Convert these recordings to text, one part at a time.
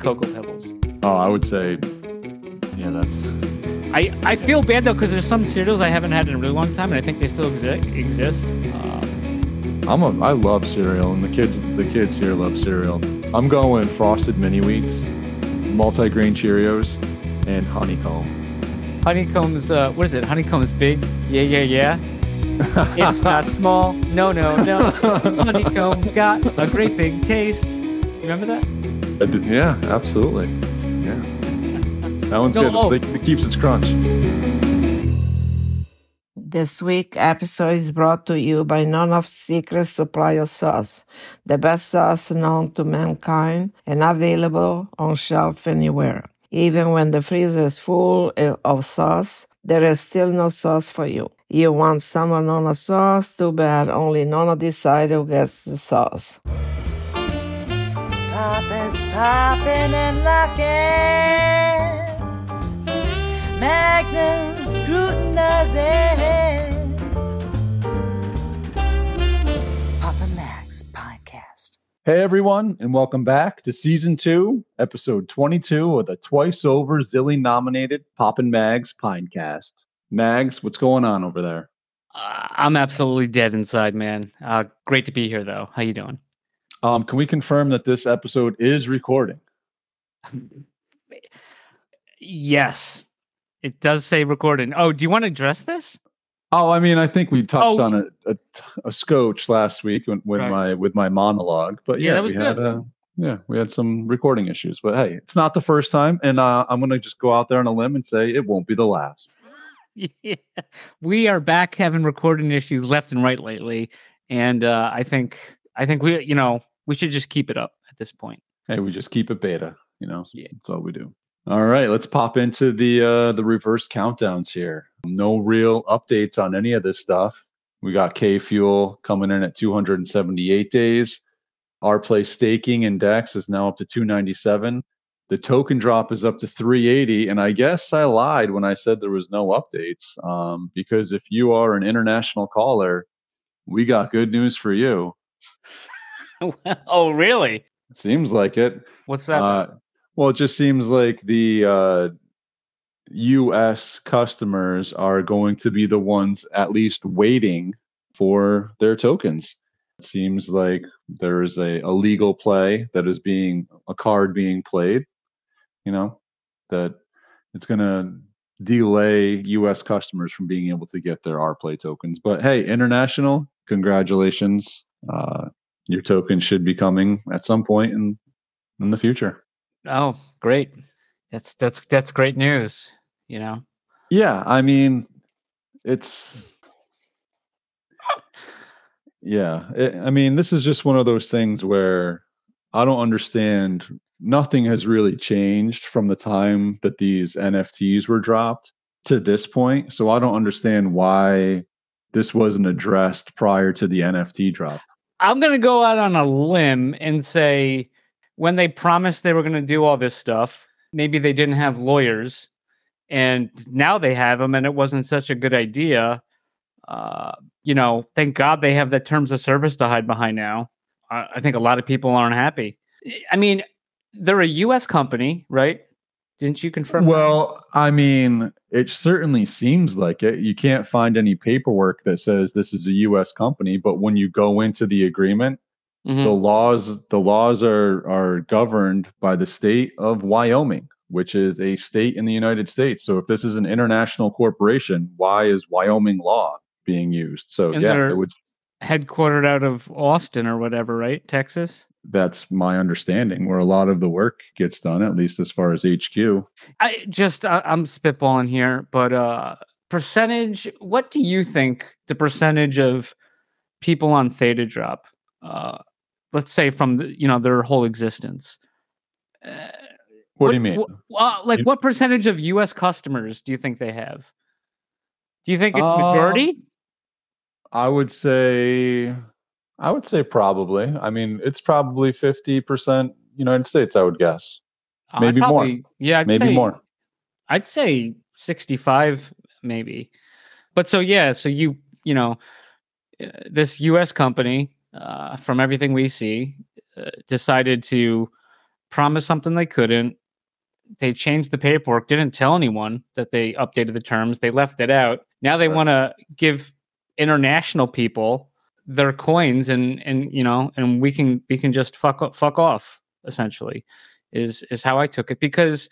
Cocoa Pebbles. Oh, I would say, yeah, that's. I, I feel bad though because there's some cereals I haven't had in a really long time, and I think they still exi- exist. Um, I'm a. I love cereal, and the kids, the kids here love cereal. I'm going frosted mini wheats, multi-grain Cheerios, and honeycomb. honeycomb's, uh, what is it? Honeycomb's big. Yeah, yeah, yeah. it's not small. No, no, no. Honeycomb's got a great big taste. Remember that? I did- yeah, absolutely. Yeah, that one's No, good. oh. It, it keeps its crunch. This week episode is brought to you by None of Secret Supply of Sauce, the best sauce known to mankind and available on shelf anywhere. Even when the freezer is full of sauce, there is still no sauce for you. You want some of Nona sauce? Too bad. Only Nona decides who gets the sauce. Papa's popping and locking. Magnum scrutinizing. Papa Max podcast. Hey everyone, and welcome back to season two, episode 22 of the twice over Zilly nominated Poppin' Mags Pinecast. Mags, what's going on over there? Uh, I'm absolutely dead inside, man. Uh, great to be here, though. How you doing? Um, can we confirm that this episode is recording? Yes, it does say recording. Oh, do you want to address this? Oh, I mean, I think we touched Oh. on a, a, a scotch last week when, with Right. my with my monologue, but Yeah, yeah, that was we had uh, yeah we had some recording issues. But hey, it's not the first time, and uh, I'm gonna just go out there on a limb and say it won't be the last. Yeah, we are back having recording issues left and right lately, and uh, I think I think we you know we should just keep it up at this point. Hey, we just keep it beta, you know. Yeah. That's all we do. All right, let's pop into the uh the reverse countdowns here. No real updates on any of this stuff. We got T Fuel coming in at 278 days. Our play staking index is now up to 297. The token drop is up to 380, and I guess I lied when I said there was no updates. Um, because if you are an international caller, we got good news for you. oh, really? It seems like it. What's that? Uh, well, it just seems like the uh, U.S. customers are going to be the ones at least waiting for their tokens. It seems like there is a, a legal play that is being a card being played. You know that it's going to delay U.S. customers from being able to get their RPlay tokens. But hey, international, congratulations! Uh, your token should be coming at some point in in the future. oh, great. That's that's that's great news. You know. Yeah, I mean, it's yeah. It, I mean, this is just one of those things where I don't understand. Nothing has really changed from the time that these NFTs were dropped to this point. So I don't understand why this wasn't addressed prior to the NFT drop. I'm going to go out on a limb and say when they promised they were going to do all this stuff, maybe they didn't have lawyers and now they have them and it wasn't such a good idea. Uh, you know, thank God they have that terms of service to hide behind now. I, I think a lot of people aren't happy. I mean, they're a US company, right? Didn't you confirm? that? Well, I mean, it certainly seems like it. You can't find any paperwork that says this is a U.S. company, but when you go into the agreement, Mhm. the laws the laws are are governed by the state of Wyoming, which is a state in the United States. So if this is an international corporation, why is Wyoming law being used? So And yeah, it would. Headquartered out of Austin or whatever, right? Texas. That's my understanding, where a lot of the work gets done, at least as far as HQ. I just I, I'm spitballing here, but uh percentage. What do you think the percentage of people on Theta Drop, uh, let's say from the, you know their whole existence? Uh, What, do you mean? wh- uh, like what percentage of U.S. customers do you think they have? Do you think it's majority? I would say, I would say probably. I mean, it's probably fifty percent United States. I would guess, I'd maybe more. Yeah, I'd maybe say- more. I'd say 65 maybe. But so yeah, so you you know uh, this US company uh, from everything we see uh, decided to promise something they couldn't. They changed the paperwork, didn't tell anyone that they updated the terms. They left it out. Now they Right. want to give international people their coins and and you know and we can we can just fuck fuck off essentially is is how I took it. Because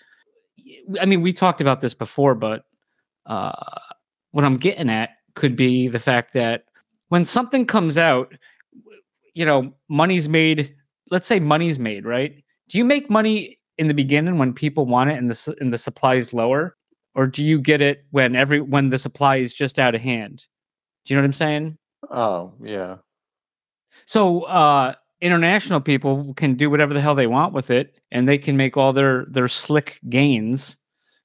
I mean we talked about this before but uh what I'm getting at could be the fact that when something comes out you know money's made let's say money's made right? Do you make money in the beginning when people want it and the and the supply is lower? Or do you get it when every when the supply is just out of hand do you know what i'm saying? Oh, yeah. so uh international people can do whatever the hell they want with it and they can make all their their slick gains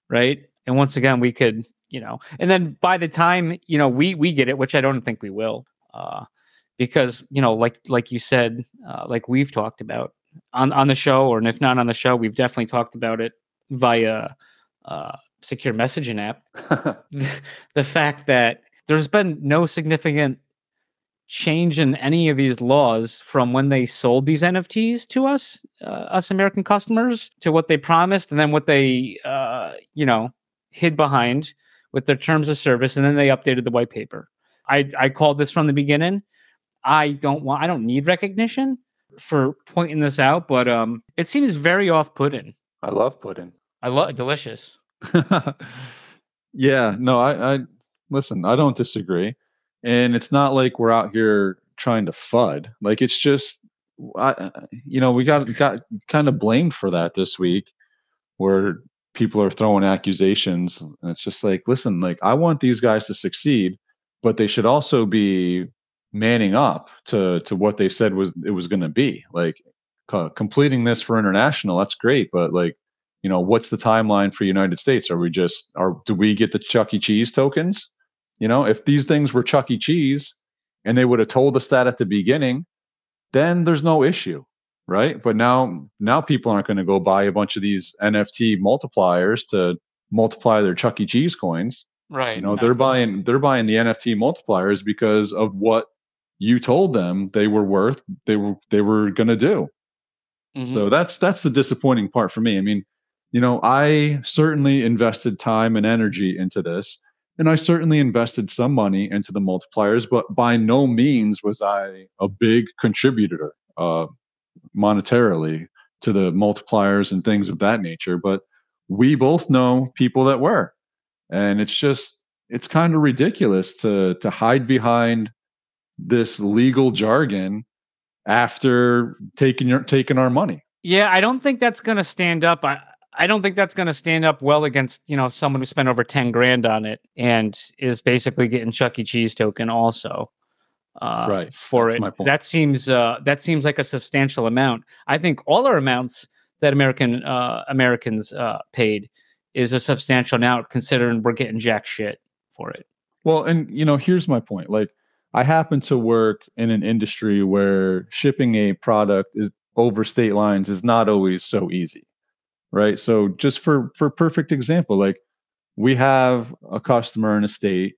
right? And once again we could you know and then by the time you know we we get it which i don't think we will uh because you know like like you said uh, like we've talked about on on the show or if not on the show we've definitely talked about it via uh secure messaging app. The fact that there's been no significant change in any of these laws from when they sold these NFTs to us, uh, us American customers, to what they promised, and then what they, uh, you know, hid behind with their terms of service, and then they updated the white paper. I I called this from the beginning. I don't want. I don't need recognition for pointing this out, but um, it seems very off-putting. I love pudding. I love delicious. yeah, no, I, I listen, I don't disagree. And it's not like we're out here trying to FUD. Like it's just I you know, we got got kind of blamed for that this week where people are throwing accusations and it's just like, listen, like I want these guys to succeed, but they should also be manning up to to what they said was it was going to be. Like co- completing this for international, that's great, but like you know what's the timeline for united states are we just are do we get the chuck e cheese tokens you know if these things were chuck e. Cheese and they would have told us that at the beginning then there's no issue right? But now now people aren't going to go buy a bunch of these nft multipliers to multiply their chuck e. Cheese coins. Right. you know they're buying they're buying the nft multipliers because of what you told them they were worth they were they were going to do Mm-hmm. so that's that's the disappointing part for me. I mean, you know, I certainly invested time and energy into this, and I certainly invested some money into the multipliers, but by no means was I a big contributor uh, monetarily to the multipliers and things of that nature. But we both know people that were, and it's just it's kind of ridiculous to to hide behind this legal jargon after taking your taking our money. Yeah, I don't think that's going to stand up. I I don't think that's going to stand up well against you know someone who spent over ten grand on it and is basically getting Chuck E. Cheese token also. Uh, Right, for that's it, that seems uh, that seems like a substantial amount. I think all our amounts that American uh, Americans uh, paid is a substantial amount considering we're getting jack shit for it. Well, and you know, here's my point. Like I happen to work in an industry where shipping a product is over state lines is not always so easy. Right? So just for for perfect example, like we have a customer in a state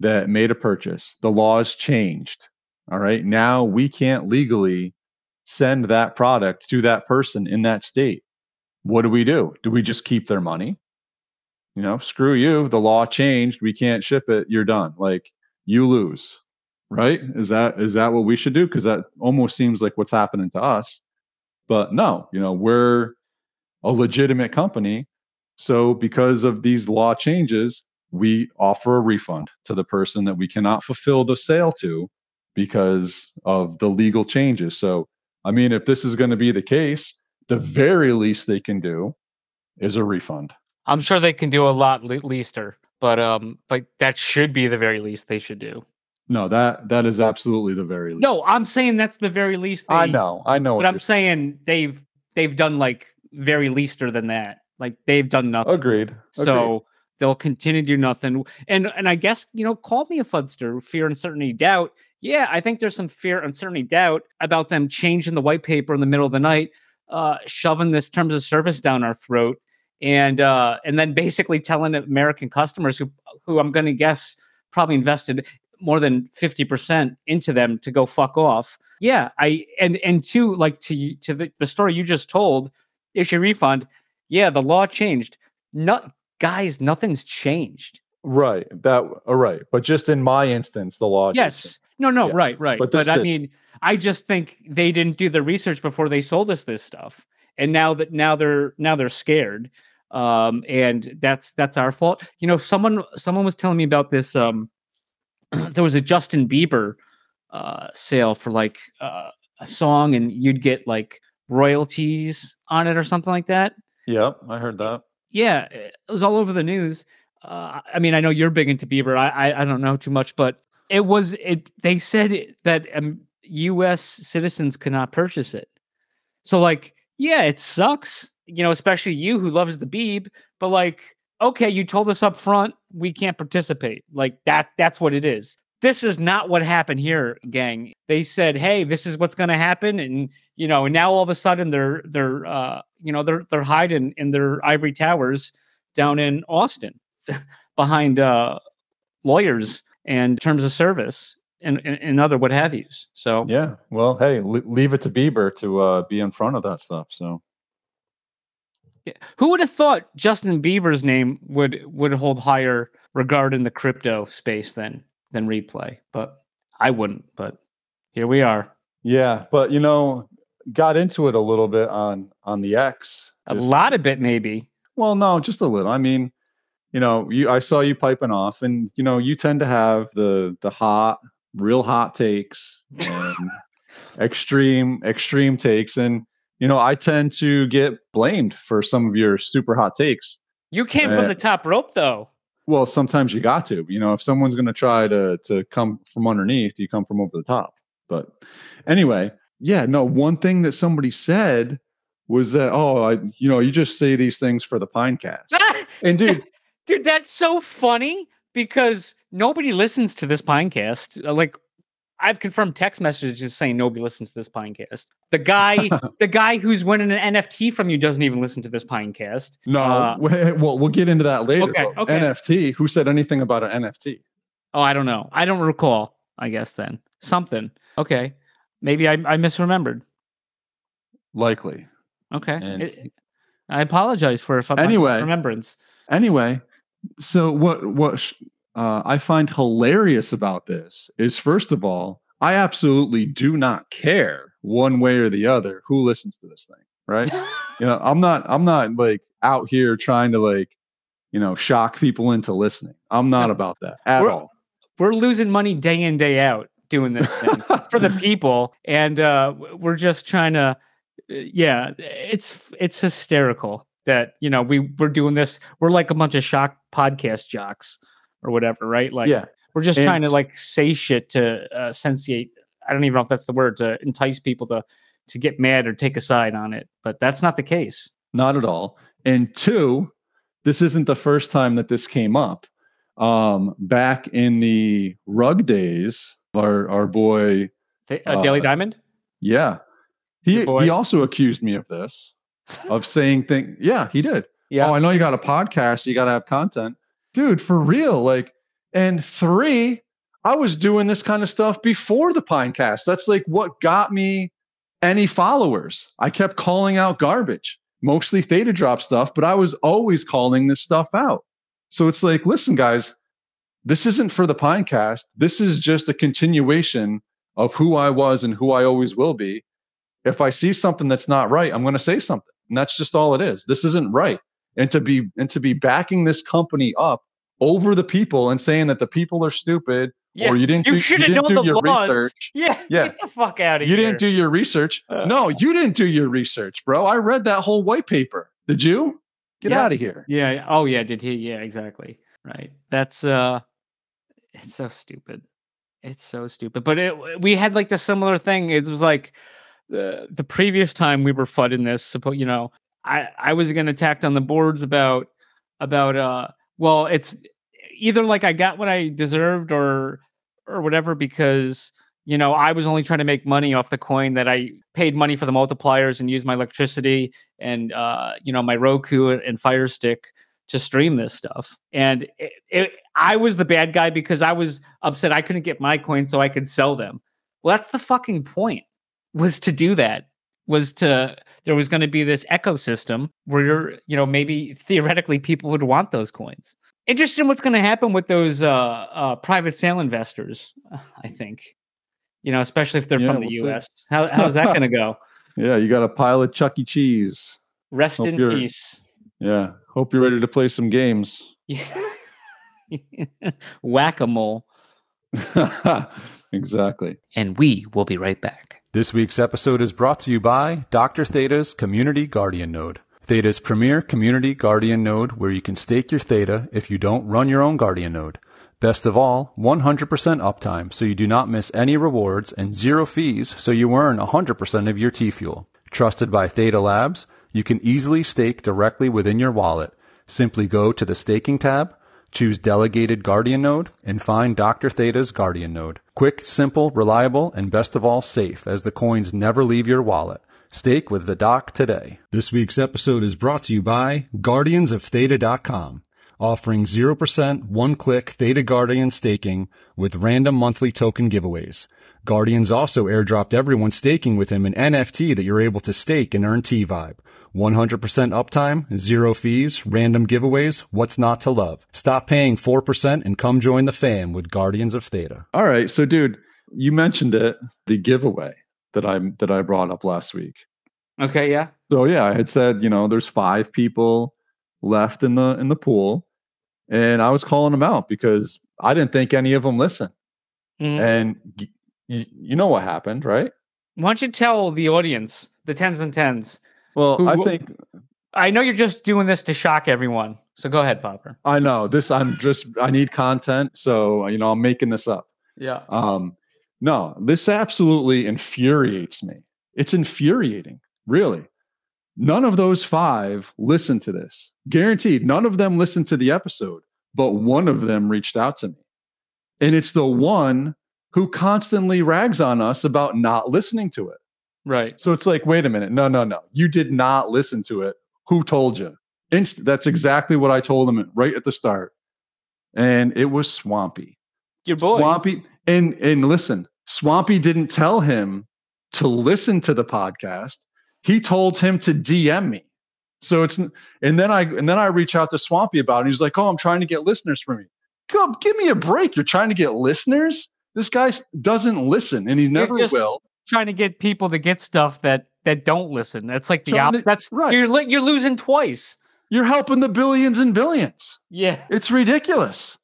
that made a purchase. The laws changed. All right? Now we can't legally send that product to that person in that state. What do we do? Do we just keep their money? You know, screw you. The law changed. We can't ship it. You're done. Like you lose. Right? Is that is that what we should do? Because that almost seems like what's happening to us. But no, you know, we're a legitimate company. So because of these law changes, we offer a refund to the person that we cannot fulfill the sale to because of the legal changes. So I mean, if this is going to be the case, the very least they can do is a refund. I'm sure they can do a lot le- leaster, but um, but that should be the very least they should do. No, that that is absolutely the very least. No, I'm saying that's the very least. They, I know, I know. but I'm saying they've they've done like very leaster than that. Like they've done nothing. Agreed. Agreed. So they'll continue to do nothing. And and I guess you know, call me a fudster, fear, uncertainty, doubt. Yeah, I think there's some fear, uncertainty, doubt about them changing the white paper in the middle of the night, uh, shoving this terms of service down our throat, and uh, and then basically telling American customers who who I'm going to guess probably invested more than 50% into them to go fuck off. Yeah, I and and two like to to the, the story you just told, issue refund. Yeah, the law changed. Not guys, nothing's changed. Right. That all right. But just in my instance, the law. Yes. No, no, Yeah. right, right. But But, I mean, I just think they didn't do the research before they sold us this stuff. And now that now they're now they're scared. Um, and that's that's our fault. You know, someone someone was telling me about this. Um, there was a Justin Bieber uh sale for like uh, a song, and you'd get like royalties on it or something like that. Yep, I heard that. Yeah, it was all over the news. Uh, I mean, I know you're big into Bieber. I, I I don't know too much, but it was it. They said it- that um, U.S. citizens could not purchase it. So, like, yeah, it sucks. You know, especially you who loves the Beeb. But like, okay, you told us up front we can't participate. Like that. That's what it is. This is not what happened here, gang. They said, "Hey, this is what's going to happen," and you know, and now all of a sudden they're they're uh, you know they're they're hiding in their ivory towers down in Austin behind uh, lawyers and terms of service and, and, and other what have yous. So Yeah. Well, hey, le- leave it to Bieber to uh, be in front of that stuff. So Yeah. who would have thought Justin Bieber's name would would hold higher regard in the crypto space than than replay? But I wouldn't. But here we are. yeah, but you know, got into it a little bit on on the X. A lot of it, maybe. Well, no, just a little. I mean, you know, you I saw you piping off, and you know, you tend to have the the hot, real hot takes and extreme extreme takes, and you know, I tend to get blamed for some of your super hot takes. You came from Uh, the top rope, though. Well, sometimes you got to. You know, if someone's going to try to to come from underneath, you come from over the top. But anyway, yeah, no. One thing that somebody said was that, oh, I, you know, you just say these things for the Pinecast. And dude, Dude, that's so funny because nobody listens to this Pinecast. Uh, Like, I've confirmed text messages saying nobody listens to this Pinecast. The guy, the guy who's winning an NFT from you doesn't even listen to this Pinecast. no, Uh, well, we'll get into that later. Okay, okay. NFT. Who said anything about an NFT? Oh, I don't know. I don't recall. I guess then something. Okay, maybe I, I misremembered. Likely. Okay, And It- I apologize for if I'm Anyway. remembrance. Anyway, so what what sh- uh, I find hilarious about this is, first of all, I absolutely do not care one way or the other who listens to this thing, right? you know, I'm not I'm not like out here trying to like, you know, shock people into listening. I'm not No. about that at We're- all. We're losing money day in day out doing this thing. for the people and uh we're just trying to uh, yeah it's it's hysterical that you know we we're doing this we're like a bunch of shock podcast jocks or whatever right like yeah, we're just and- trying to like say shit to uh sensiate i don't even know if that's the word to entice people to to get mad or take a side on it but that's not the case not at all. And two, this isn't the first time that this came up. Um, back in the rug days, our our boy uh, daily Uh, diamond Yeah. He he also accused me of this, of saying things. Yeah, he did. yeah Oh, I know you got a podcast, you got to have content. Dude, for real. Like, and three, I was doing this kind of stuff before the Pinecast. That's like what got me any followers. I kept calling out garbage, mostly theta drop stuff, but I was always calling this stuff out. So it's like, listen, guys, this isn't for the Pinecast. This is just a continuation of who I was and who I always will be. If I see something that's not right, I'm going to say something. And that's just all it is. This isn't right. And to be and to be backing this company up over the people and saying that the people are stupid yeah or you didn't you do, should you have didn't known do the your laws research. yeah Yeah. get the fuck out of You here You didn't do your research. Uh, no, you didn't do your research, bro. I read that whole white paper. Did you? Get Yeah. out of here. Yeah. yeah. Oh yeah. Did he? Yeah. Exactly. Right. That's uh, it's so stupid. It's so stupid. But it, we had like the similar thing. It was like the the previous time we were fudding this. Suppose you know, I I was getting attacked on the boards about about uh. Well, it's either like I got what I deserved or or whatever because you know I was only trying to make money off the coin that I paid money for the multipliers and used my electricity and uh you know my Roku and Fire Stick to stream this stuff. And it, it, I was the bad guy because I was upset I couldn't get my coins so I could sell them. Well, that's the fucking point was to do that. Was to there was going to be this ecosystem where you're, you know maybe theoretically people would want those coins. Interesting, what's going to happen with those uh, uh, private sale investors? I think, you know, especially if they're Yeah, from the we'll see. U.S. How, how's that going to go? Yeah, you got a pile of Chuck E. Cheese. Rest Hope in peace. Yeah. Hope you're ready to play some games. Whack a mole. exactly. And we will be right back. This week's episode is brought to you by Dr. Theta's Community Guardian Node. Theta's premier community guardian node where you can stake your Theta if you don't run your own guardian node. Best of all, 100% uptime so you do not miss any rewards and zero fees so you earn 100% of your T fuel. Trusted by Theta Labs, you can easily stake directly within your wallet. Simply go to the staking tab, choose delegated guardian node, and find Dr. Theta's guardian node. Quick, simple, reliable, and best of all safe as the coins never leave your wallet. Stake with the doc today. This week's episode is brought to you by guardiansoftheta.com, offering 0% one-click Theta Guardian staking with random monthly token giveaways. Guardians also airdropped everyone staking with him an NFT that you're able to stake and earn T-Vibe. 100% uptime, zero fees, random giveaways, what's not to love? Stop paying 4% and come join the fam with Guardians of Theta. All right. So dude, you mentioned it, the giveaway that I that I brought up last week. Okay, yeah. So yeah, I had said, you know, there's five people left in the in the pool, and I was calling them out because I didn't think any of them listened. Mhm. And y- y- you know what happened, right? Why don't you tell the audience, the tens and tens? Well, Who- I think I know you're just doing this to shock everyone. So go ahead, Popper. I know this. I'm just I need content, so you know I'm making this up. Yeah. Um, no, this absolutely infuriates me. It's infuriating, really. None of those five listened to this. Guaranteed, none of them listened to the episode, but one of them reached out to me. And it's the one who constantly rags on us about not listening to it. Right. So it's like, wait a minute. No, no, no. You did not listen to it. Who told you? Inst- that's mm-hmm. exactly what I told him right at the start. And it was Swampy. Your boy. Swampy and and listen, Swampy didn't tell him to listen to the podcast. He told him to DM me. So it's and then I and then I reach out to Swampy about it. And he's like, "Oh, I'm trying to get listeners for me." Come, give me a break. You're trying to get listeners. This guy doesn't listen, and he never just- will. Trying to get people to get stuff that that don't listen. That's like the Trying op- to- that's right. You're you're losing twice. You're helping the billions and billions. Yeah. It's ridiculous.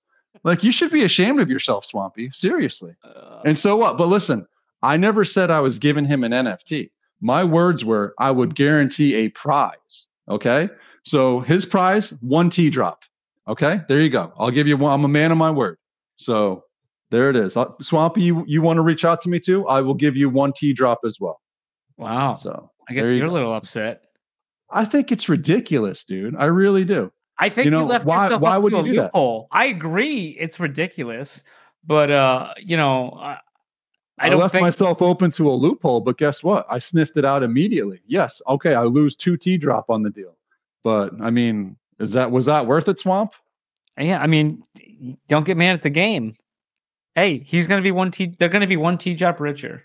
Like you should be ashamed of yourself, Swampy. Seriously. Uh, And so what? But listen, I never said I was giving him an NFT. My words were I would guarantee a prize. Okay. So his prize, one T drop. Okay. There you go. I'll give you one. I'm a man of my word. So there it is. Uh, Swampy, you, you want to reach out to me too? I will give you one T drop as well. wow. So I guess you you're a little upset. I think it's ridiculous, dude. I really do. I think You you, know, left why- yourself why up would to you a do that? loophole. I agree, it's ridiculous, but uh, you know, I, I I, left think myself open to a loophole, but guess what? I sniffed it out immediately. Yes, okay, I lose two T drop on the deal, but I mean, is that was that worth it, Swamp? Yeah, I mean, don't get mad at the game. Hey, he's gonna be one T. They're gonna be one T drop richer.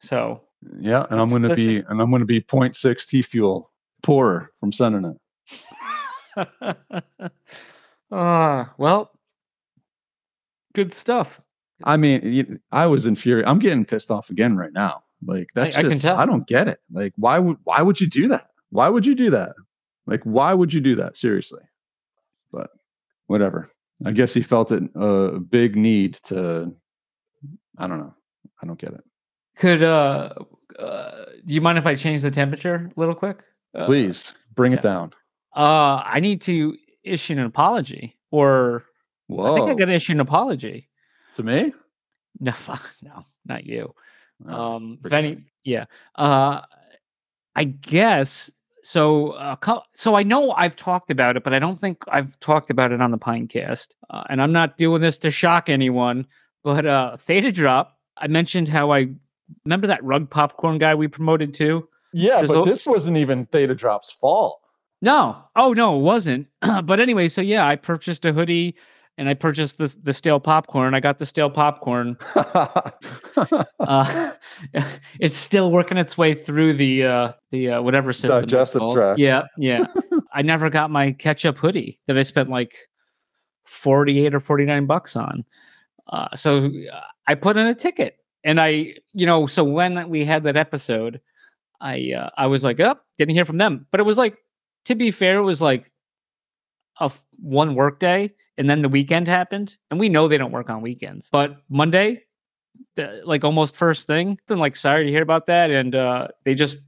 So Yeah, and I'm going to be just- and I'm going to be 0.6 T fuel poorer from sending it. uh well, good stuff. I mean, I was infuriated. I'm getting pissed off again right now. Like that's I can tell. I don't get it. Like why would why would you do that? Why would you do that? Like why would you do that? Seriously. But whatever. I guess he felt it a big need to. I don't know. I don't get it. Could uh, uh do you mind if I change the temperature a little quick? Uh, Please bring yeah. it down. Uh, I need to issue an apology, or Whoa. I think I got to issue an apology. to me? No, fuck, no, not you. Oh, um, if any, yeah. Uh, I guess so. Uh, so I know I've talked about it, but I don't think I've talked about it on the Pinecast. Uh, and I'm not doing this to shock anyone. But uh, Theta Drop, I mentioned how I remember that rug popcorn guy we promoted to. yeah, but this wasn't even Theta Drop's fault. No. Oh no, it wasn't. but anyway, so yeah, I purchased a hoodie and I purchased the the stale popcorn. I got the stale popcorn. Uh, it's still working its way through the uh, the uh, whatever system. Digestive tract. Yeah, yeah. I never got my ketchup hoodie that I spent like forty eight or forty nine bucks on. Uh, so uh, I put in a ticket, and I, you know, so when we had that episode, I uh, I was like, oh, didn't hear from them, but it was like, to be fair, it was like a f- one work day, and then the weekend happened, and we know they don't work on weekends, but Monday, the, like almost first thing, then like sorry to hear about that, and uh, they just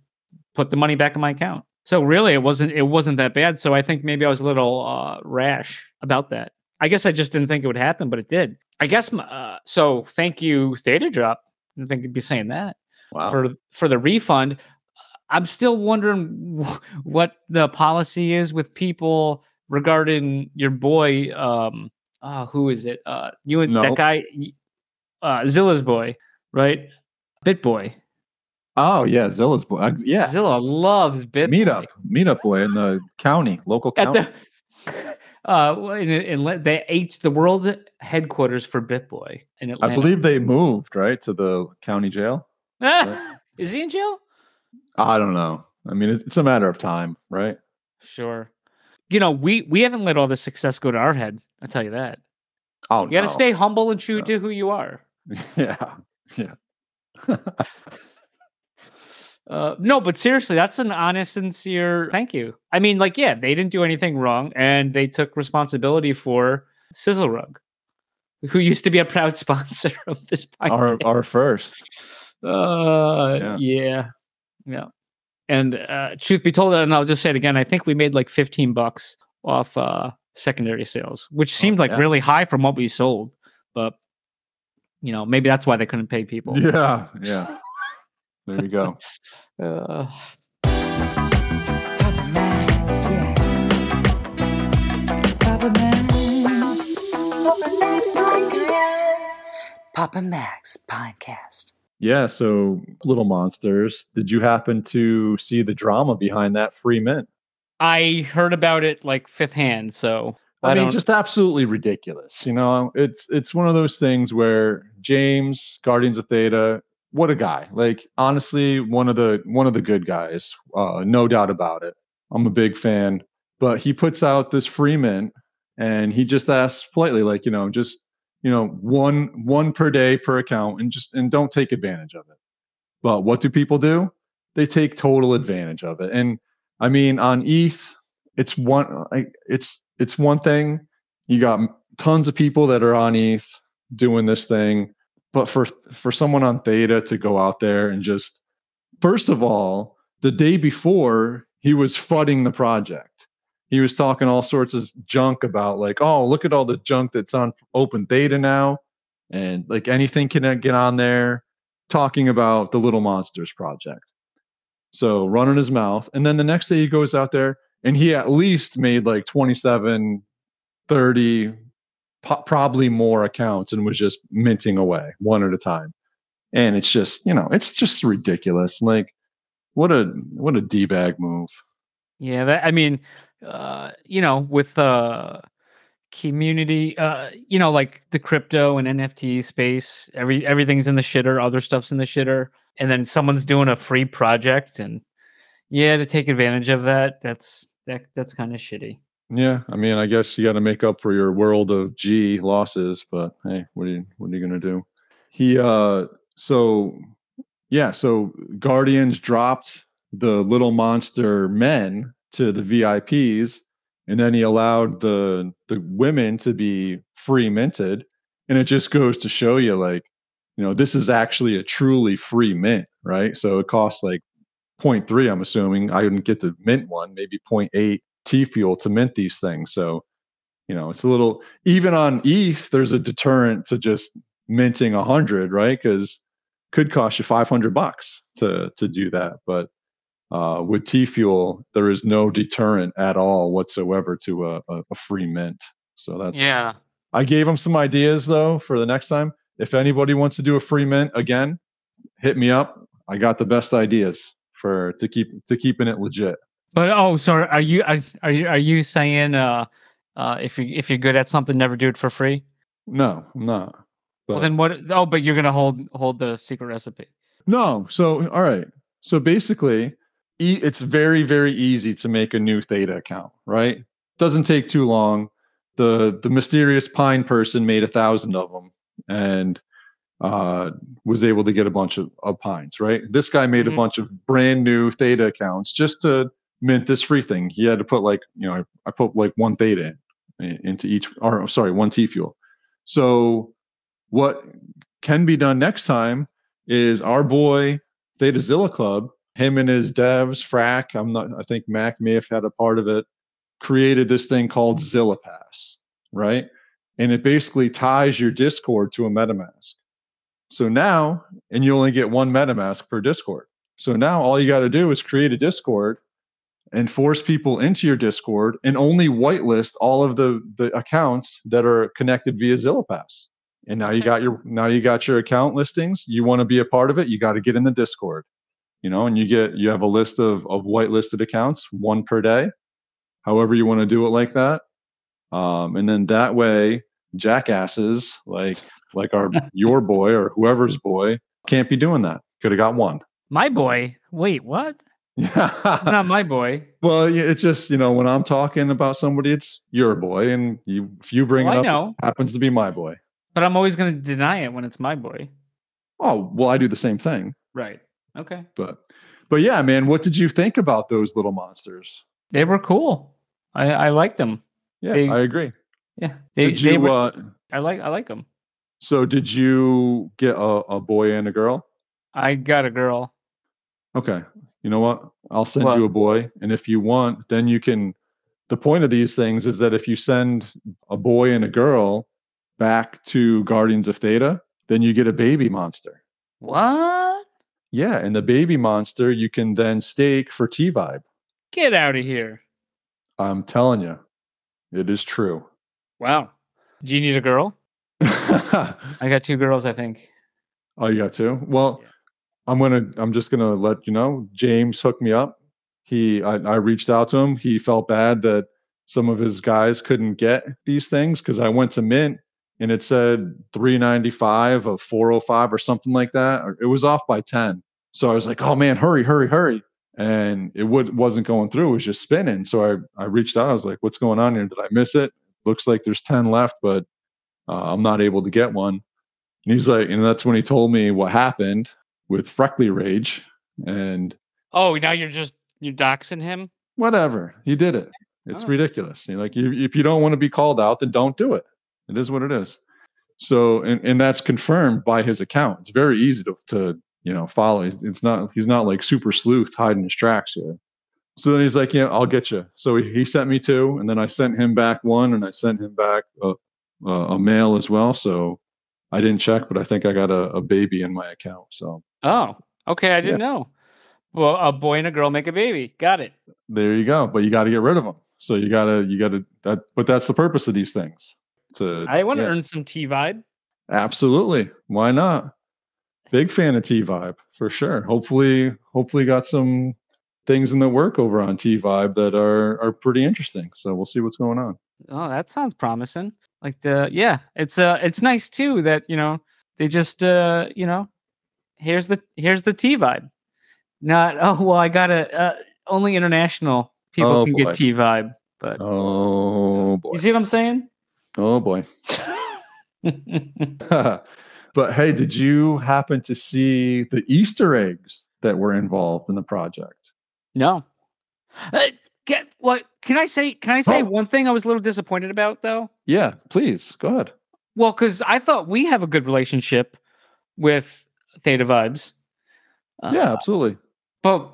put the money back in my account. So really, it wasn't it wasn't that bad. So I think maybe I was a little uh, rash about that. I guess I just didn't think it would happen, but it did. I guess. Uh, so thank you, Theta Drop. I didn't think you'd be saying that wow. for for the refund. I'm still wondering wh- what the policy is with people regarding your boy. Um, uh, who is it? Uh, you and No. that guy, uh, Zilla's boy, right? Bit Boy. oh yeah, Zilla's boy. Yeah, Zilla loves Bit meetup, Boy. meetup boy in the county, local at county. the. Uh, in, in, they H the world's headquarters for BitBoy in I believe they moved right to the county jail. is he in jail? I don't know. I mean, it's, it's a matter of time, right? Sure. You know, we we haven't let all the success go to our head. I'll tell you that. Oh, You got to no. stay humble and true to who you are. yeah, yeah. Uh, no, but seriously, that's an honest, sincere thank you. I mean, like, yeah, they didn't do anything wrong, and they took responsibility for Sizzle Rug, who used to be a proud sponsor of this our podcast. our first. Uh, Yeah. yeah. yeah, And uh, truth be told, and I'll just say it again, I think we made like fifteen bucks off uh, secondary sales, which seemed like yeah. really high from what we sold. But you know, maybe that's why they couldn't pay people. Yeah, yeah. There you go. Uh, Papa Max, yeah. Papa Max. Papa Max Podcast. Papa Max Podcast. Yeah. So, Little Monsters. Did you happen to see the drama behind that free mint? I heard about it like fifth hand, so I, I, mean, don't. just absolutely ridiculous. You know, it's it's one of those things where James, Guardians of Theta, what a guy! Like honestly, one of the one of the good guys, uh, no doubt about it. I'm a big fan, but he puts out this free mint, and he just asks politely, like you know, just you know, one one per day per account, and just and don't take advantage of it. But what do people do? They take total advantage of it, and I mean, on ETH, it's one it's it's one thing. You got tons of people that are on ETH doing this thing, but for for someone on Theta to go out there and just first of all, the day before he was fudding the project. He was talking all sorts of junk about like, oh, look at all the junk that's on open theta now, and like anything can uh, get on there. Talking about the Little Monsters project. So running his mouth. And then the next day he goes out there and he at least made like 27, 30, po- probably more accounts and was just minting away one at a time. And it's just, you know, it's just ridiculous. Like, what a what a d bag move. Yeah, that, I mean, uh, you know, with uh community, uh, you know, like the crypto and NFT space, every everything's in the shitter, other stuff's in the shitter, and then someone's doing a free project, and yeah, to take advantage of that, that's that that's kind of shitty. Yeah, I mean, I guess you got to make up for your world of G losses, but hey, what are you what are you gonna do? He uh, so yeah, so Guardians dropped the little monster men to the VIPs, and then he allowed the the women to be free minted, and it just goes to show you, like, you know, this is actually a truly free mint, right? So it costs like 0.3, I'm assuming. I didn't get the mint one, maybe 0.8 T fuel to mint these things. So, you know, it's a little even on ETH, there's a deterrent to just minting a hundred, right? Because could cost you 500 bucks to to do that. But uh, with T fuel, there is no deterrent at all whatsoever to a, a, a free mint. So that's Yeah, I gave him some ideas though for the next time. If anybody wants to do a free mint again, hit me up. I got the best ideas for to keep to keeping it legit. but oh, sorry, are you are, are you are you saying uh Uh, if you if you're good at something, never do it for free. No, I'm not. Well, then what? Oh, but you're gonna hold hold the secret recipe. No. So, all right. So basically, e- it's very, very easy to make a new Theta account, right? Doesn't take too long. The the mysterious pine person made a thousand of them and uh, was able to get a bunch of, of pines, right? This guy made Mhm. a bunch of brand new Theta accounts just to mint this free thing. He had to put like, you know, I, I put like one Theta in, in- into each, or sorry, one T fuel. So what can be done next time is our boy Theta Zilla Club, him and his devs, Frack, I'm not I think Mac may have had a part of it, created this thing called Zilla Pass, right? And it basically ties your Discord to a MetaMask. So now, and you only get one MetaMask per Discord. So now all you got to do is create a Discord and force people into your Discord and only whitelist all of the, the accounts that are connected via Zilla Pass. And now you got your now you got your account listings. You want to be a part of it, you got to get in the Discord. You know, and you get you have a list of of whitelisted accounts, one per day. However you want to do it like that. Um, and then that way jackasses like like our your boy or whoever's boy can't be doing that. Could have got one. My boy. Wait, what? It's Yeah. not my boy. well, it's just you know when I'm talking about somebody, it's your boy, and you if you bring Well, it I up, know, it happens to be my boy. but I'm always gonna deny it when it's my boy. Oh well, I do the same thing. Right. Okay. But but yeah, man, what did you think about those little monsters? They were cool. I I like them. Yeah, They- I agree. Yeah. They, did they were, uh, I like I like them. so did you get a, a boy and a girl? I got a girl. Okay. You know what? I'll send What? you a boy, and if you want, then you can. The point of these things is that if you send a boy and a girl back to Guardians of Theta, then you get a baby monster. What? Yeah, and the baby monster you can then stake for T Vibe. Get out of here. I'm telling you, it is true. Wow. Do you need a girl? I got two girls, I think. Oh, you got two? Well, Yeah. I'm gonna. I'm just gonna let you know. James hooked me up. He, I, I reached out to him. He felt bad that some of his guys couldn't get these things because I went to Mint and it said 395 of 405 or something like that. It was off by 10. So I was like, oh man, hurry, hurry, hurry. And it would, wasn't going through. It was just spinning. So I, I reached out. I was like, what's going on here? Did I miss it? Looks like there's 10 left, but uh, I'm not able to get one. And he's like, and that's when he told me what happened with Freckly Rage. And Oh, now you're just you're doxing him? whatever, he did it. It's Oh. ridiculous. You know, like you, if you don't want to be called out, then don't do it. It is what it is. So, and, and that's confirmed by his account. It's very easy to, to you know follow. It's not he's not like super sleuth hiding his tracks here. So then he's like, yeah, I'll get you. So he, he sent me two, and then I sent him back one, and I sent him back a, a, a male as well. So I didn't check, but I think I got a, a baby in my account. So Oh, okay. I didn't know. Well, a boy and a girl make a baby. Got it. there you go. But you got to get rid of them. So you gotta you gotta that. But that's the purpose of these things. To I want to yeah. earn some T vibe. Absolutely. Why not? Big fan of T Vibe for sure. Hopefully, hopefully got some things in the work over on T Vibe that are are pretty interesting. So we'll see what's going on. Oh, that sounds promising. Like the yeah, it's uh it's nice too that, you know, they just uh, you know, here's the here's the T vibe. Not oh well I gotta uh only international people Oh, can boy. get T vibe. But Oh boy. you see what I'm saying? Oh boy. but hey, did you happen to see the Easter eggs that were involved in the project? no. Uh, get what can I say can I say Oh. one thing I was a little disappointed about though? Yeah, please go ahead. Well, because I thought we have a good relationship with Theta Vibes. Uh, yeah, absolutely. but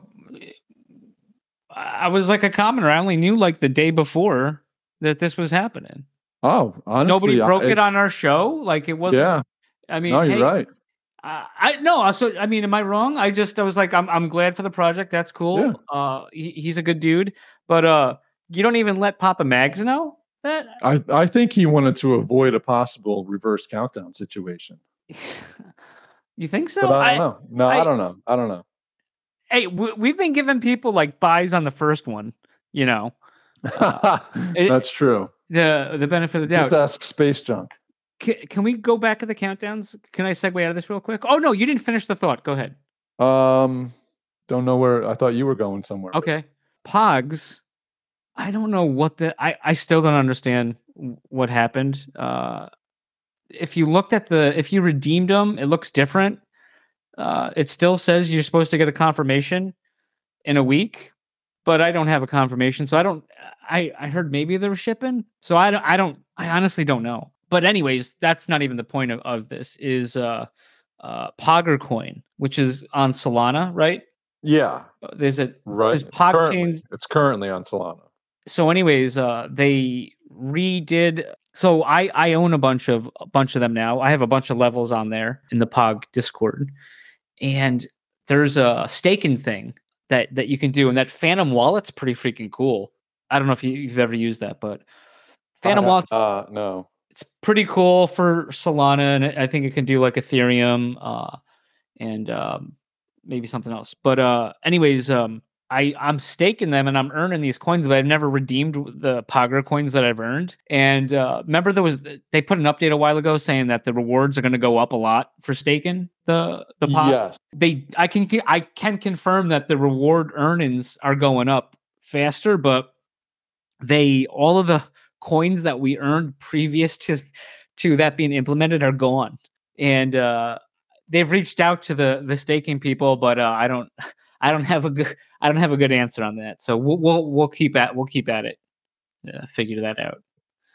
I was like a commoner. I only knew like the day before that this was happening. Oh, honestly, Nobody I- broke it on our show. Like it wasn't. Yeah, I mean, no, you're hey, right. I, I no. So I mean, am I wrong? I just I was like, I'm I'm glad for the project. That's cool. Yeah. Uh, he, he's a good dude. But uh, you don't even let Papa Mags know that. I, I think he wanted to avoid a possible reverse countdown situation. you think so? But I I- don't know. No, I, I- don't know. I don't know. hey, we, we've been giving people like buys on the first one. You know, it- That's true. the the benefit of the doubt. Just ask space junk. Can, can we go back to the countdowns? Can I segue out of this real quick? Oh no, you didn't finish the thought. Go ahead. Um, don't know where. I thought you were going somewhere. Okay. Pogs. I don't know what the I, I still don't understand what happened. Uh if you looked at the if you redeemed them, it looks different. Uh it still says you're supposed to get a confirmation in a week, but I don't have a confirmation. So I don't I I heard maybe they were shipping. So I don't I don't I honestly don't know. But anyways, that's not even the point of, of this is uh uh Pogger coin, which is on Solana, right? Yeah, There's a right. It's Pod currently- Chains- It's currently on Solana. so anyways uh they redid so i i own a bunch of a bunch of them now i have a bunch of levels on there in the pog discord and there's a staking thing that that you can do and that phantom wallet's pretty freaking cool i don't know if you, you've ever used that but phantom Wallet. wallet's Uh, no. It's pretty cool for solana and i think it can do like ethereum uh and um maybe something else but uh anyways um I, I'm staking them and I'm earning these coins, but I've never redeemed the Pogger coins that I've earned. And uh, remember, there was they put an update a while ago saying that the rewards are going to go up a lot for staking the the Pog. Yes. They I can I can confirm that the reward earnings are going up faster, but they all of the coins that we earned previous to to that being implemented are gone. And uh, they've reached out to the the staking people, but uh, I don't I don't have a good I don't have a good answer on that. So we'll we'll, we'll keep at we'll keep at it. Uh, figure that out.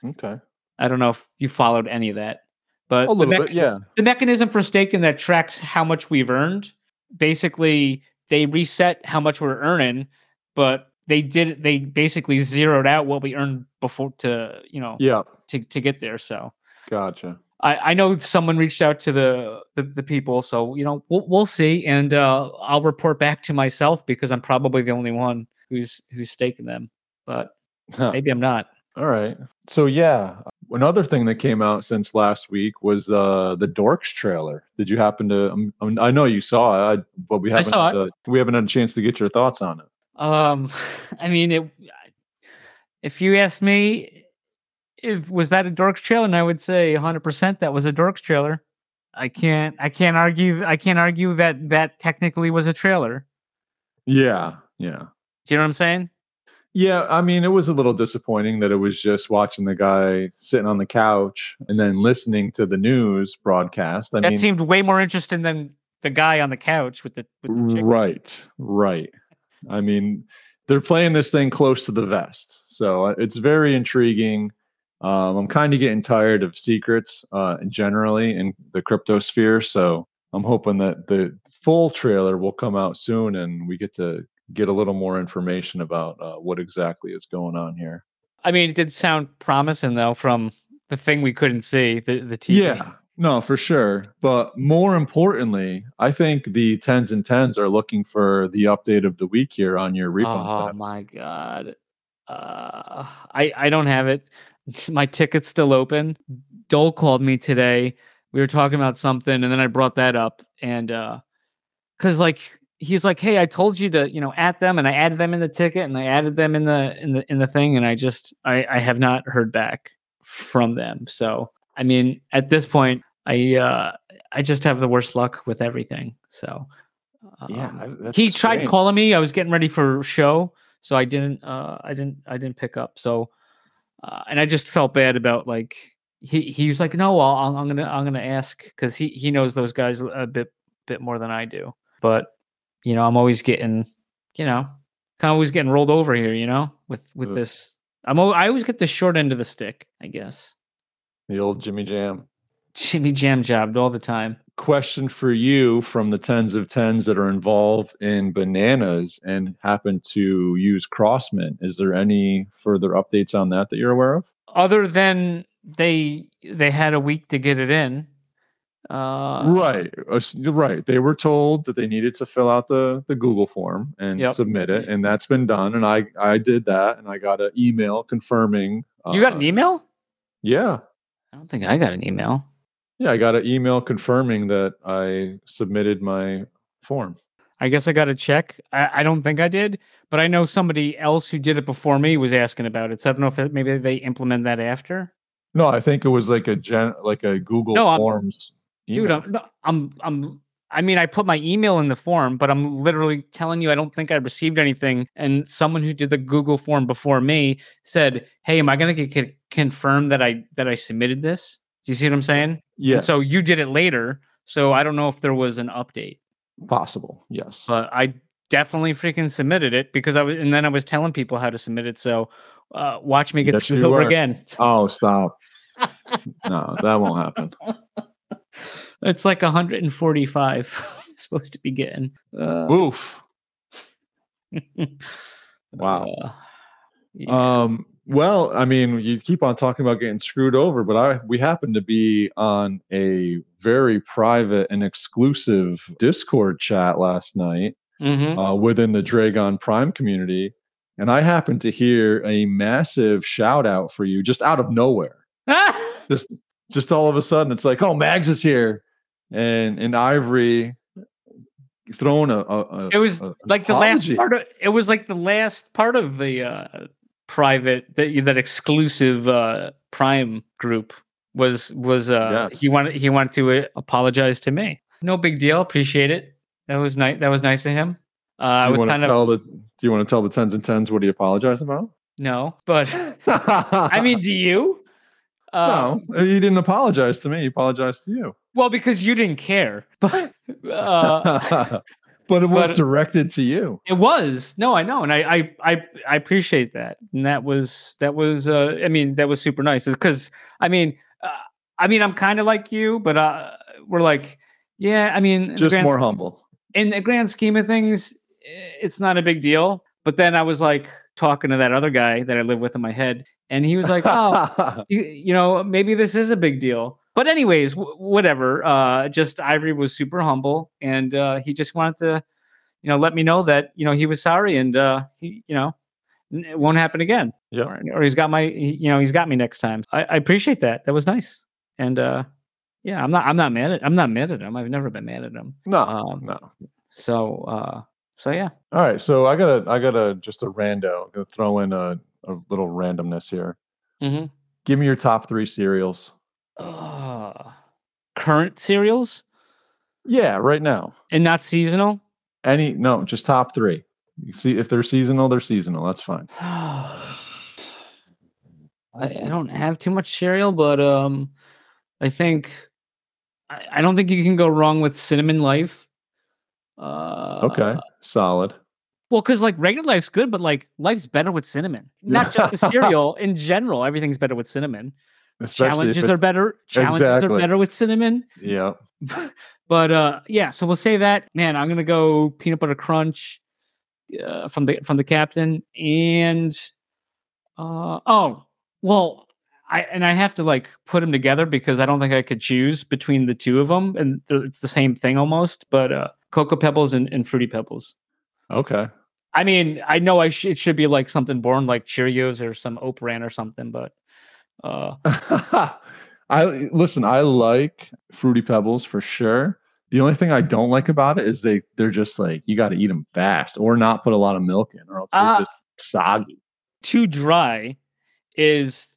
Okay. I don't know if you followed any of that, but A little bit. Yeah. the mechanism for staking that tracks how much we've earned. Basically, they reset how much we're earning, but they did they basically zeroed out what we earned before to you know Yeah. to to get there. So Gotcha. I, I know someone reached out to the, the the people, so you know we'll we'll see, and uh, I'll report back to myself because I'm probably the only one who's who's staking them, but Huh. maybe I'm not. All right. So yeah, another thing that came out since last week was uh the Dorks trailer. Did you happen to? Um, um, I know you saw it, I, but we haven't. a- we haven't had a chance to get your thoughts on it. Um, I mean, it. If you ask me, if was that a Dorks trailer, and I would say 100 percent that was a Dorks trailer. I can't. I can't argue. I can't argue that that technically was a trailer. Yeah. Yeah. Do you know what I'm saying? Yeah, I mean, it was a little disappointing that it was just watching the guy sitting on the couch and then listening to the news broadcast. I that mean, seemed way more interesting than the guy on the couch with the with the right, right. I mean, they're playing this thing close to the vest, so uh, it's very intriguing. Um, I'm kind of getting tired of secrets uh, generally in the crypto sphere, so I'm hoping that the full trailer will come out soon and we get to get a little more information about uh, what exactly is going on here. I mean, it did sound promising though from the thing we couldn't see, the the TV. Yeah, no, for sure. But more importantly, I think the tens and tens are looking for the update of the week here on your refund. Oh status. my god. Uh, I I don't have it. My ticket's still open. Dole called me today. We were talking about something, and then I brought that up, and uh, because like he's like, hey, I told you to you know add them, and I added them in the ticket, and I added them in the in the in the thing, and I just I I have not heard back from them. So I mean, at this point, I uh I just have the worst luck with everything. So Yeah, um, I- he tried strange. calling me. I was getting ready for show, so I didn't. Uh, I didn't. I didn't pick up. So, uh, and I just felt bad about like he. He was like, "No, I'll, I'm gonna. I'm gonna ask because he he knows those guys a bit bit more than I do." But you know, I'm always getting, you know, kind of always getting rolled over here. You know, with with Ugh. this. I'm. I always get the short end of the stick. I guess. the old Jimmy Jam. Jimmy Jam jobbed all the time. Question for you from the tens of tens that are involved in bananas and happen to use Crossman. Is there any further updates on that that you're aware of? Other than they they had a week to get it in. Uh, right, uh, right. They were told that they needed to fill out the the Google form and Yep. submit it, and that's been done. And I I did that, and I got an email confirming. You got uh, an email? Yeah, I don't think I got an email. Yeah. I got an email confirming that I submitted my form. I guess I got to check. I, I don't think I did, but I know somebody else who did it before me was asking about it. So I don't know if it, maybe they implement that after. No, I think it was like a gen, like a Google No, Forms. Dude. I'm, no, I'm, I'm, I mean, I put my email in the form, but I'm literally telling you, I don't think I received anything. And someone who did the Google form before me said, "Hey, am I going to get con- confirmed that I that I submitted this?" Do you see what I'm saying? Yeah, And so you did it later, so I don't know if there was an update, possible. Yes. but I definitely freaking submitted it because I was, and then I was telling people how to submit it. So uh, watch me get Yes, screwed over again. oh, stop. no, that won't happen. It's like 145 supposed to be getting. Uh, Oof. Wow. uh, yeah. Um, well, I mean, you keep on talking about getting screwed over, but I we happen to be on a very private and exclusive Discord chat last night Mhm. uh, within the Dragon Prime community, and I happened to hear a massive shout out for you just out of nowhere. Just just all of a sudden, it's like, oh, Mags is here, and and Ivory throwing a, a, it was a- like the last part of it was like the last part of the uh private that that exclusive uh prime group was was uh Yes. he wanted he wanted to uh, apologize to me no big deal appreciate it that was nice that was nice of him uh i was want to kind of tell the Do you want to tell the tens and tens what he apologized about? no but i mean do you uh, no, he didn't apologize to me. He apologized to you. well because you didn't care but uh but it was but- directed to you. It was no, I know, and I I I, I appreciate that, and that was that was uh, I mean that was super nice because I mean uh, I mean I'm kind of like you, but uh, we're like yeah, I mean Just grand, more humble. in the grand scheme of things, eh, it's not a big deal. But then I was like talking to that other guy that I live with in my head, and he was like, oh, you, you know, maybe this is a big deal. But anyways, w- whatever. Uh, just Ivory was super humble, and uh, he just wanted to, you know, let me know that you know he was sorry, and uh, he, you know, it won't happen again. Yeah. Or, or he's got my, he- you know, he's got me next time. I, I appreciate that. That was nice, and uh, yeah, I'm not, I'm not mad at, I'm not mad at him. I've never been mad at him. no, Um, no. So, uh, so yeah. All right, so I got to I got to just a rando. I'm gonna throw in a, a little randomness here. Mm-hmm. Give me your top three cereals. Uh, current cereals Yeah, right now. and not seasonal. Any no, just top three. You see, if they're seasonal, they're seasonal. That's fine. I, I don't have too much cereal, but um, I think I, I don't think you can go wrong with cinnamon life. Uh, Okay, solid. Well, because like regular life's good, but like life's better with cinnamon. Not just the cereal in general. Everything's better with cinnamon. Especially Challenges are better. Challenges are better with cinnamon. Yeah. but uh, yeah. So we'll say that. Man, I'm gonna go peanut butter crunch uh, from the from the captain and uh oh well I and I have to like put them together because I don't think I could choose between the two of them and it's the same thing almost. But uh, cocoa pebbles and, and fruity pebbles. Okay. I mean, I know I sh- it should be like something born like Cheerios or some Oat Bran or something, but uh, I listen. I like fruity pebbles for sure. The only thing I don't like about it is they they're just like you got to eat them fast or not put a lot of milk in, or else they're Uh, just soggy. too dry is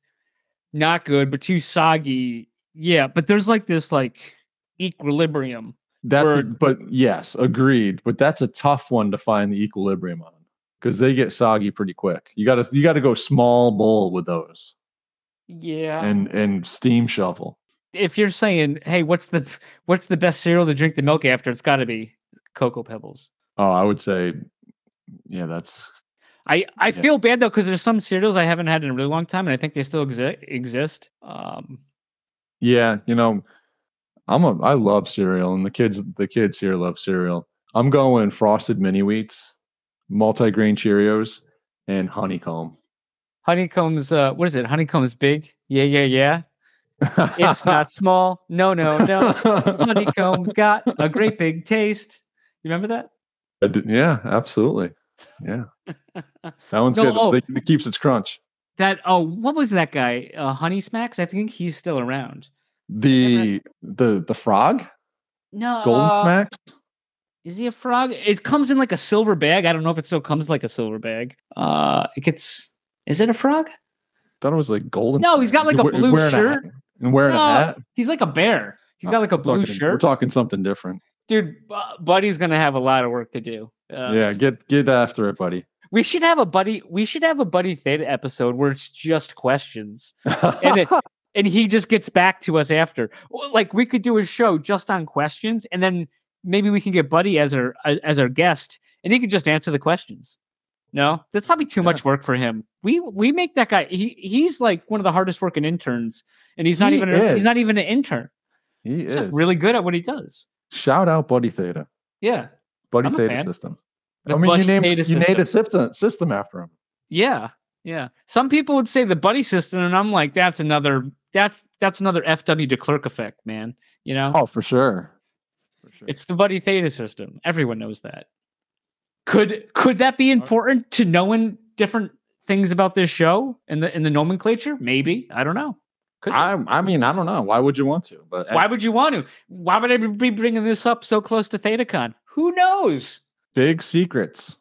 not good, but too soggy, yeah. But there's like this like equilibrium. That's a, but yes, agreed. But that's a tough one to find the equilibrium on because they get soggy pretty quick. You got to you got to go small bowl with those Yeah. and and steam shovel. if you're saying, hey, what's the what's the best cereal to drink the milk after? It's got to be Cocoa Pebbles. Oh, I would say, yeah, that's I, I Yeah. feel bad though because there's some cereals I haven't had in a really long time, and I think they still exi- exist. Um, Yeah, you know, I'm a I love cereal, and the kids the kids here love cereal. I'm going frosted mini wheats, multigrain Cheerios, and honeycomb. Honeycombs, uh, what is it? Honeycomb's big. Yeah, yeah, yeah. It's not small. No, no, no. Honeycomb's got a great big taste. You remember that? Did- yeah, absolutely. Yeah, that one's No, good. oh. It, it keeps its crunch. That oh, what was that guy? Uh, Honey Smacks. I think he's still around. The the the frog No, golden uh, smacks. Is he a frog? It comes in like a silver bag. I don't know if it still comes like a silver bag. Uh, it gets. Is it a frog? thought it was like golden. No, he's got like a we- blue wearing shirt. hat. and wearing No, a hat. He's like a bear. He's got like a blue talking- We're shirt. talking something different. Dude, Bu- Buddy's gonna have a lot of work to do. Uh, yeah, get get after it, buddy. we should have a buddy. We should have a Buddy Theta episode where it's just questions, and it, and he just gets back to us after. Or, Like we could do a show just on questions, and then maybe we can get Buddy as our as our guest, and he could just answer the questions. No, that's probably too much work for him. We we make that guy. He he's like one of the hardest working interns, and he's not He even a, is. he's not even an intern. he He's is. just really good at what he does. Shout out Buddy Theta. Yeah, Buddy I'm Theta system. The I mean, you named you made a system. system system after him. Yeah, yeah. Some people would say the buddy system, and I'm like, that's another that's that's another FW de Klerk effect, man. You know, Oh, for sure. For sure. it's the buddy theta system. Everyone knows that. Could could that be uh, important to knowing different things about this show in the in the nomenclature? Maybe I don't know. Could I I mean, I don't know. Why would you want to? But why would you want to? Why would I be bringing this up so close to ThetaCon? Who knows? big secrets.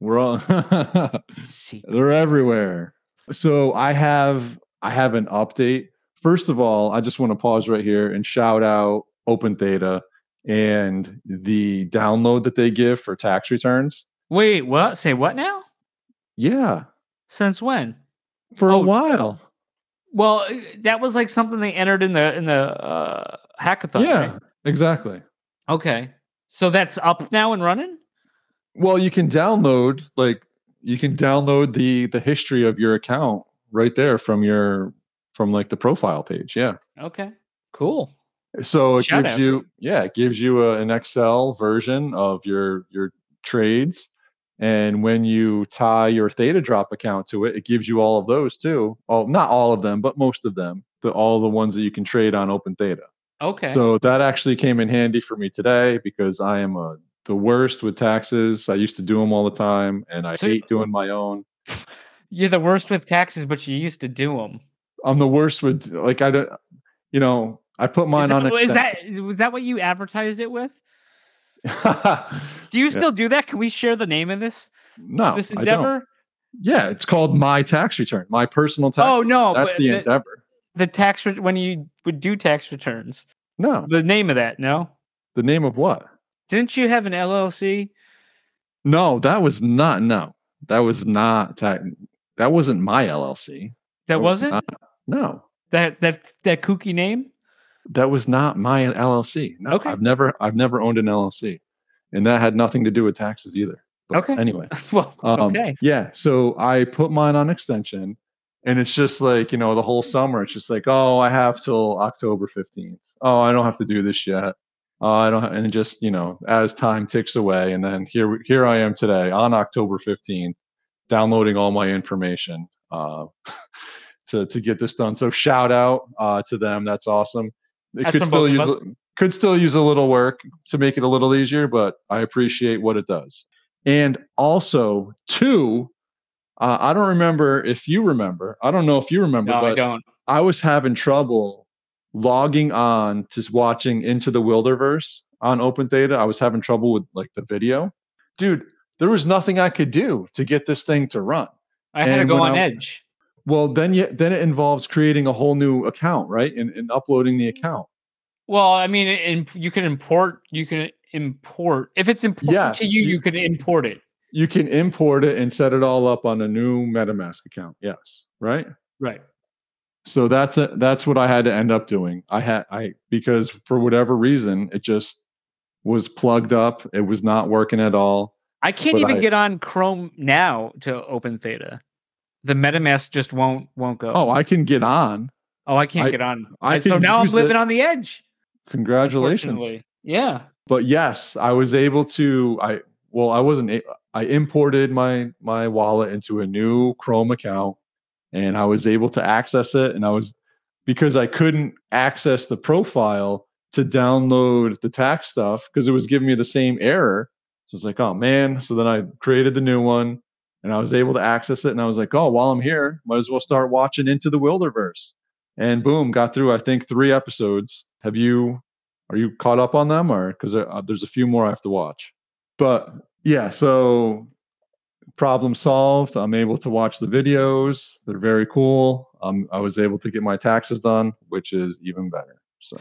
We're all See, they're everywhere. So I have I have an update. First of all, I just want to pause right here and shout out Open Theta and the download that they give for tax returns. wait, what? Say what now? Yeah, Since when? for Oh, a while. Well, uh, that was like something they entered in the in the uh, hackathon. yeah, right? exactly. Okay. So that's up now and running. Well, you can download like you can download the the history of your account right there from your from like the profile page. Yeah. Okay. Cool. So it Shout gives out. you yeah, it gives you a, an Excel version of your your trades. And when you tie your Theta Drop account to it, it gives you all of those too. Oh, not all of them, but most of them. The all the ones that you can trade on Open Theta. Okay. So that actually came in handy for me today because I am a, the worst with taxes. I used to do them all the time, and I So- hate doing my own. You're the worst with taxes, but you used to do them. I'm the worst with like I don't, you know, I put mine is, on. that, is that is, was that what you advertised it with? Do you Yeah. still do that? Can we share the name of this No, this endeavor? Yeah, it's called my tax return, my personal tax. Oh no, that's the the, endeavor. the tax re- when you would do tax returns. No, The name of that? No. the name of what? Didn't you have an LLC? No, that was not. No, that was not. Ta- that wasn't my LLC. That was wasn't not- no, that that that kooky name. That was not my LLC. No, Okay. I've never, I've never owned an LLC, and that had nothing to do with taxes either. But Okay. Anyway, well, um, okay. Yeah. So I put mine on extension, and it's just like you know the whole summer. It's just like, oh, I have till October fifteenth. Oh, I don't have to do this yet. Oh, I don't. And just you know, as time ticks away, and then here, here I am today on October fifteenth, downloading all my information uh, to to get this done. So shout out uh, to them. That's awesome. It That's could still use a- could still use a little work to make it a little easier, but I appreciate what it does. And also, two, uh, I don't remember if you remember. I don't know if you remember, No, but I don't. I was having trouble logging on to watching Into the Wilderverse on Open Theta. I was having trouble with like the video. Dude, there was nothing I could do to get this thing to run. I had to go on I- Edge. Well, then you, then it involves creating a whole new account, right? And, and uploading the account. Well, I mean, in, you can import. You can import if it's important Yes, to you. you- You can import it. You can import it and set it all up on a new MetaMask account. Yes, right? Right. So that's a, that's what I had to end up doing. I had I because for whatever reason it just was plugged up. It was not working at all. I can't even I- get on Chrome now to open Theta. The MetaMask just won't won't go. Oh, I can get on. Oh, I can't I- get on. I so now I'm living it. on the edge. Congratulations. Yeah. But yes, I was able to I well, I wasn't a- I imported my my wallet into a new Chrome account and I was able to access it and I was because I couldn't access the profile to download the tax stuff because it was giving me the same error. So it's like, oh man. So then I created the new one and I was able to access it and I was like, oh, while I'm here, might as well start watching Into the Wilderverse. And boom, got through I think 3 episodes. Have you Are you caught up on them, or because uh, there's a few more I have to watch? But yeah, so problem solved. I'm able to watch the videos. They're very cool. Um, I was able to get my taxes done, which is even better. So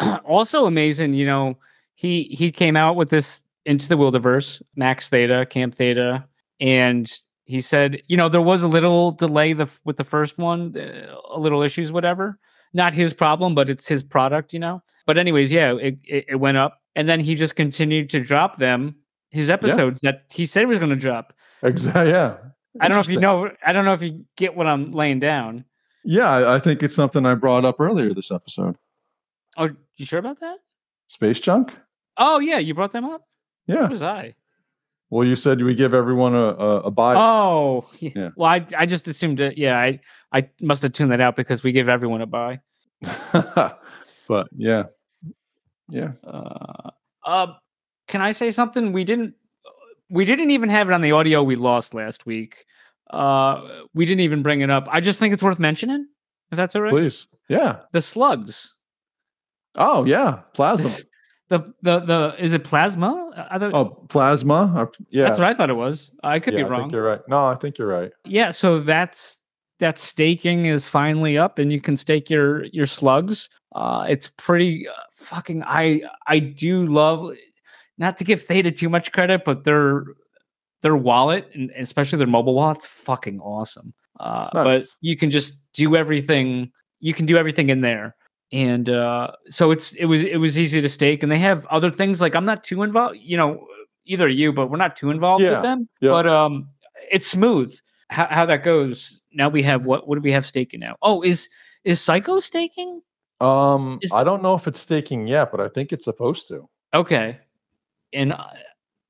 also amazing, you know, he he came out with this into the Wilderverse, Max Theta, Camp Theta, and he said, you know, there was a little delay the, with the first one, uh, a little issues, whatever. Not his problem, but it's his product, you know. But anyways, yeah, it, it, it went up, and then he just continued to drop them, his episodes yeah. that he said he was going to drop. Exactly. Yeah. I don't know if you know. I don't know if you get what I'm laying down. Yeah, I think it's something I brought up earlier this episode. Oh, you sure about that? Space junk. Oh yeah, you brought them up. Yeah. What was I? Well, you said we give everyone a a, a buy. Oh, yeah. Well, I I just assumed it. Yeah, I I must have tuned that out because we give everyone a buy. but yeah, yeah. Uh, uh, can I say something? We didn't we didn't even have it on the audio we lost last week. Uh, we didn't even bring it up. I just think it's worth mentioning, if that's all right. Please, yeah. The slugs. Oh yeah, plasma. the the the is it plasma? I thought, oh, plasma. Yeah, that's what I thought it was. I could yeah, be wrong. I think you're right. No, I think you're right. Yeah, so that's that staking is finally up, and you can stake your your slugs. Uh, it's pretty uh, fucking. I I do love not to give Theta too much credit, but their their wallet and especially their mobile wallet's fucking awesome. Uh, nice. But you can just do everything. You can do everything in there, and uh, so it's it was it was easy to stake. And they have other things like I'm not too involved. You know, either you, but we're not too involved yeah. with them. Yeah. But um, it's smooth how, how that goes. Now we have what? What do we have staking now? Oh, is is Psycho staking? Um, is, I don't know if it's staking yet, but I think it's supposed to. Okay, and uh,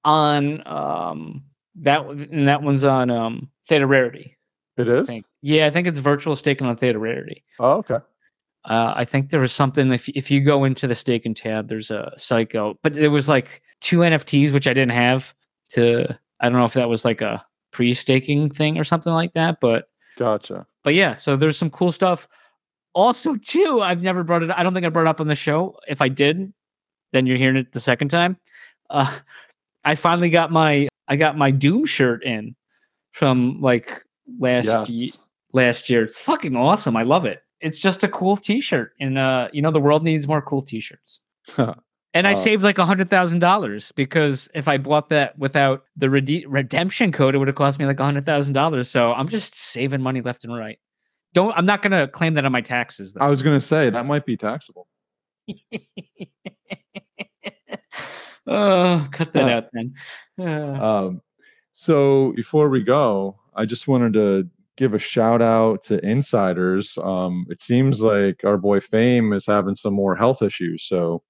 on um that and that one's on um Theta Rarity. It is. I yeah, I think it's virtual staking on Theta Rarity. Oh, okay. Uh, I think there was something if if you go into the stake and tab, there's a psycho, but it was like two NFTs which I didn't have to. I don't know if that was like a pre-staking thing or something like that, but gotcha. But yeah, so there's some cool stuff. Also, too, I've never brought it. I don't think I brought it up on the show. If I did, then you're hearing it the second time uh, I finally got my I got my Doom shirt in from like last yes. ye- last year. It's fucking awesome. I love it. It's just a cool T-shirt, and uh, you know the world needs more cool T-shirts. and I uh, saved like a hundred thousand dollars because if I bought that without the rede- redemption code, it would have cost me like a hundred thousand dollars. So I'm just saving money left and right. Don't I'm not gonna claim that on my taxes. Though. I was gonna say that might be taxable. Oh, cut that out then. um, so before we go, I just wanted to give a shout out to insiders. Um, it seems like our boy Fame is having some more health issues, so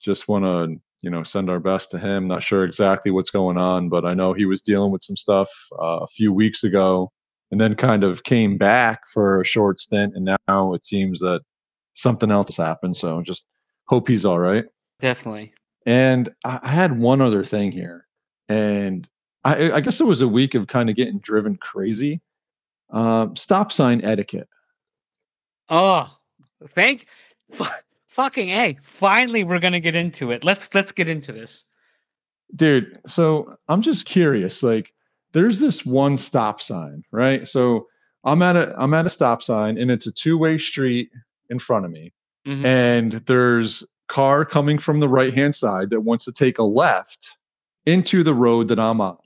just want to you know send our best to him. Not sure exactly what's going on, but I know he was dealing with some stuff uh, a few weeks ago, and then kind of came back for a short stint, and now it seems that something else has happened. So just hope he's all right. Definitely. And I had one other thing here, and I, I guess it was a week of kind of getting driven crazy. Um, stop sign etiquette. Oh, thank f- fucking a! Finally, we're gonna get into it. Let's let's get into this, dude. So I'm just curious. Like, there's this one stop sign, right? So I'm at a I'm at a stop sign, and it's a two way street in front of me, mm-hmm. and there's car coming from the right hand side that wants to take a left into the road that I'm on,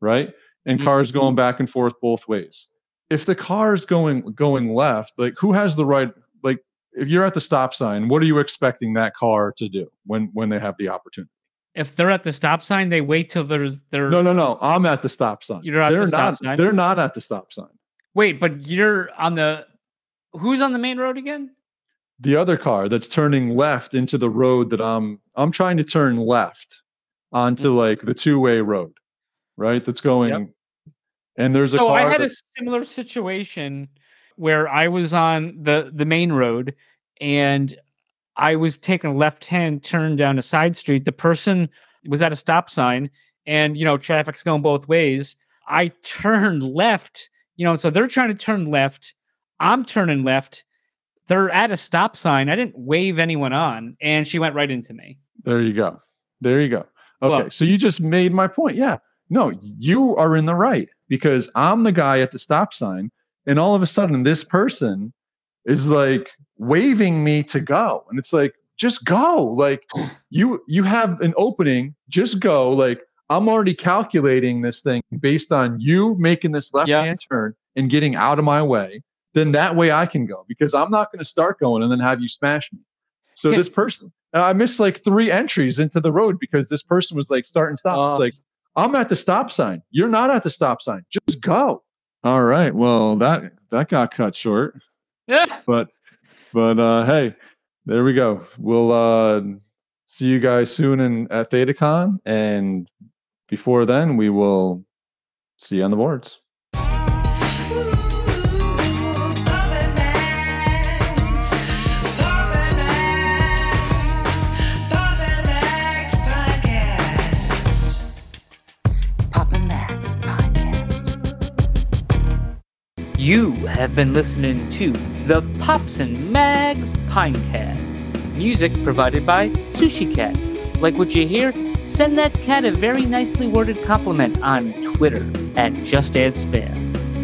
right? And mm-hmm. cars going back and forth both ways. If the car is going going left, like who has the right? Like if you're at the stop sign, what are you expecting that car to do when when they have the opportunity? If they're at the stop sign, they wait till there's there. No, no, no. I'm at the stop sign. You're at they're the stop not, sign. They're not at the stop sign. Wait, but you're on the. Who's on the main road again? the other car that's turning left into the road that I'm I'm trying to turn left onto mm-hmm. like the two way road, right? That's going. Yep. And there's a. So I had that, a similar situation where I was on the the main road and I was taking a left hand turn down a side street. The person was at a stop sign, and you know traffic's going both ways. I turned left, you know, so they're trying to turn left. I'm turning left they're at a stop sign. I didn't wave anyone on, and she went right into me. There you go. There you go. Okay, Well- so you just made my point. Yeah. No, you are in the right because I'm the guy at the stop sign, and all of a sudden this person is like waving me to go, and it's like just go. Like you you have an opening, just go. Like I'm already calculating this thing based on you making this left hand turn and getting out of my way. Then that way I can go because I'm not going to start going and then have you smash me. So Yeah. this person, and I missed like three entries into the road because this person was like start and stop. Oh. It's like I'm at the stop sign. You're not at the stop sign. Just go. All right. Well, that that got cut short, Yeah. but but uh hey, there we go. We'll uh see you guys soon in at ThetaCon, and before then, we will see you on the boards. You have been listening to the Pops and Mags Pinecast. Music provided by Sushi Cat. Like what you hear? Send that cat a very nicely worded compliment on Twitter at Just.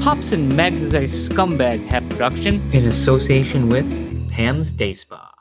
Pops and Mags is a scumbag hat production in association with Pam's Day Spa.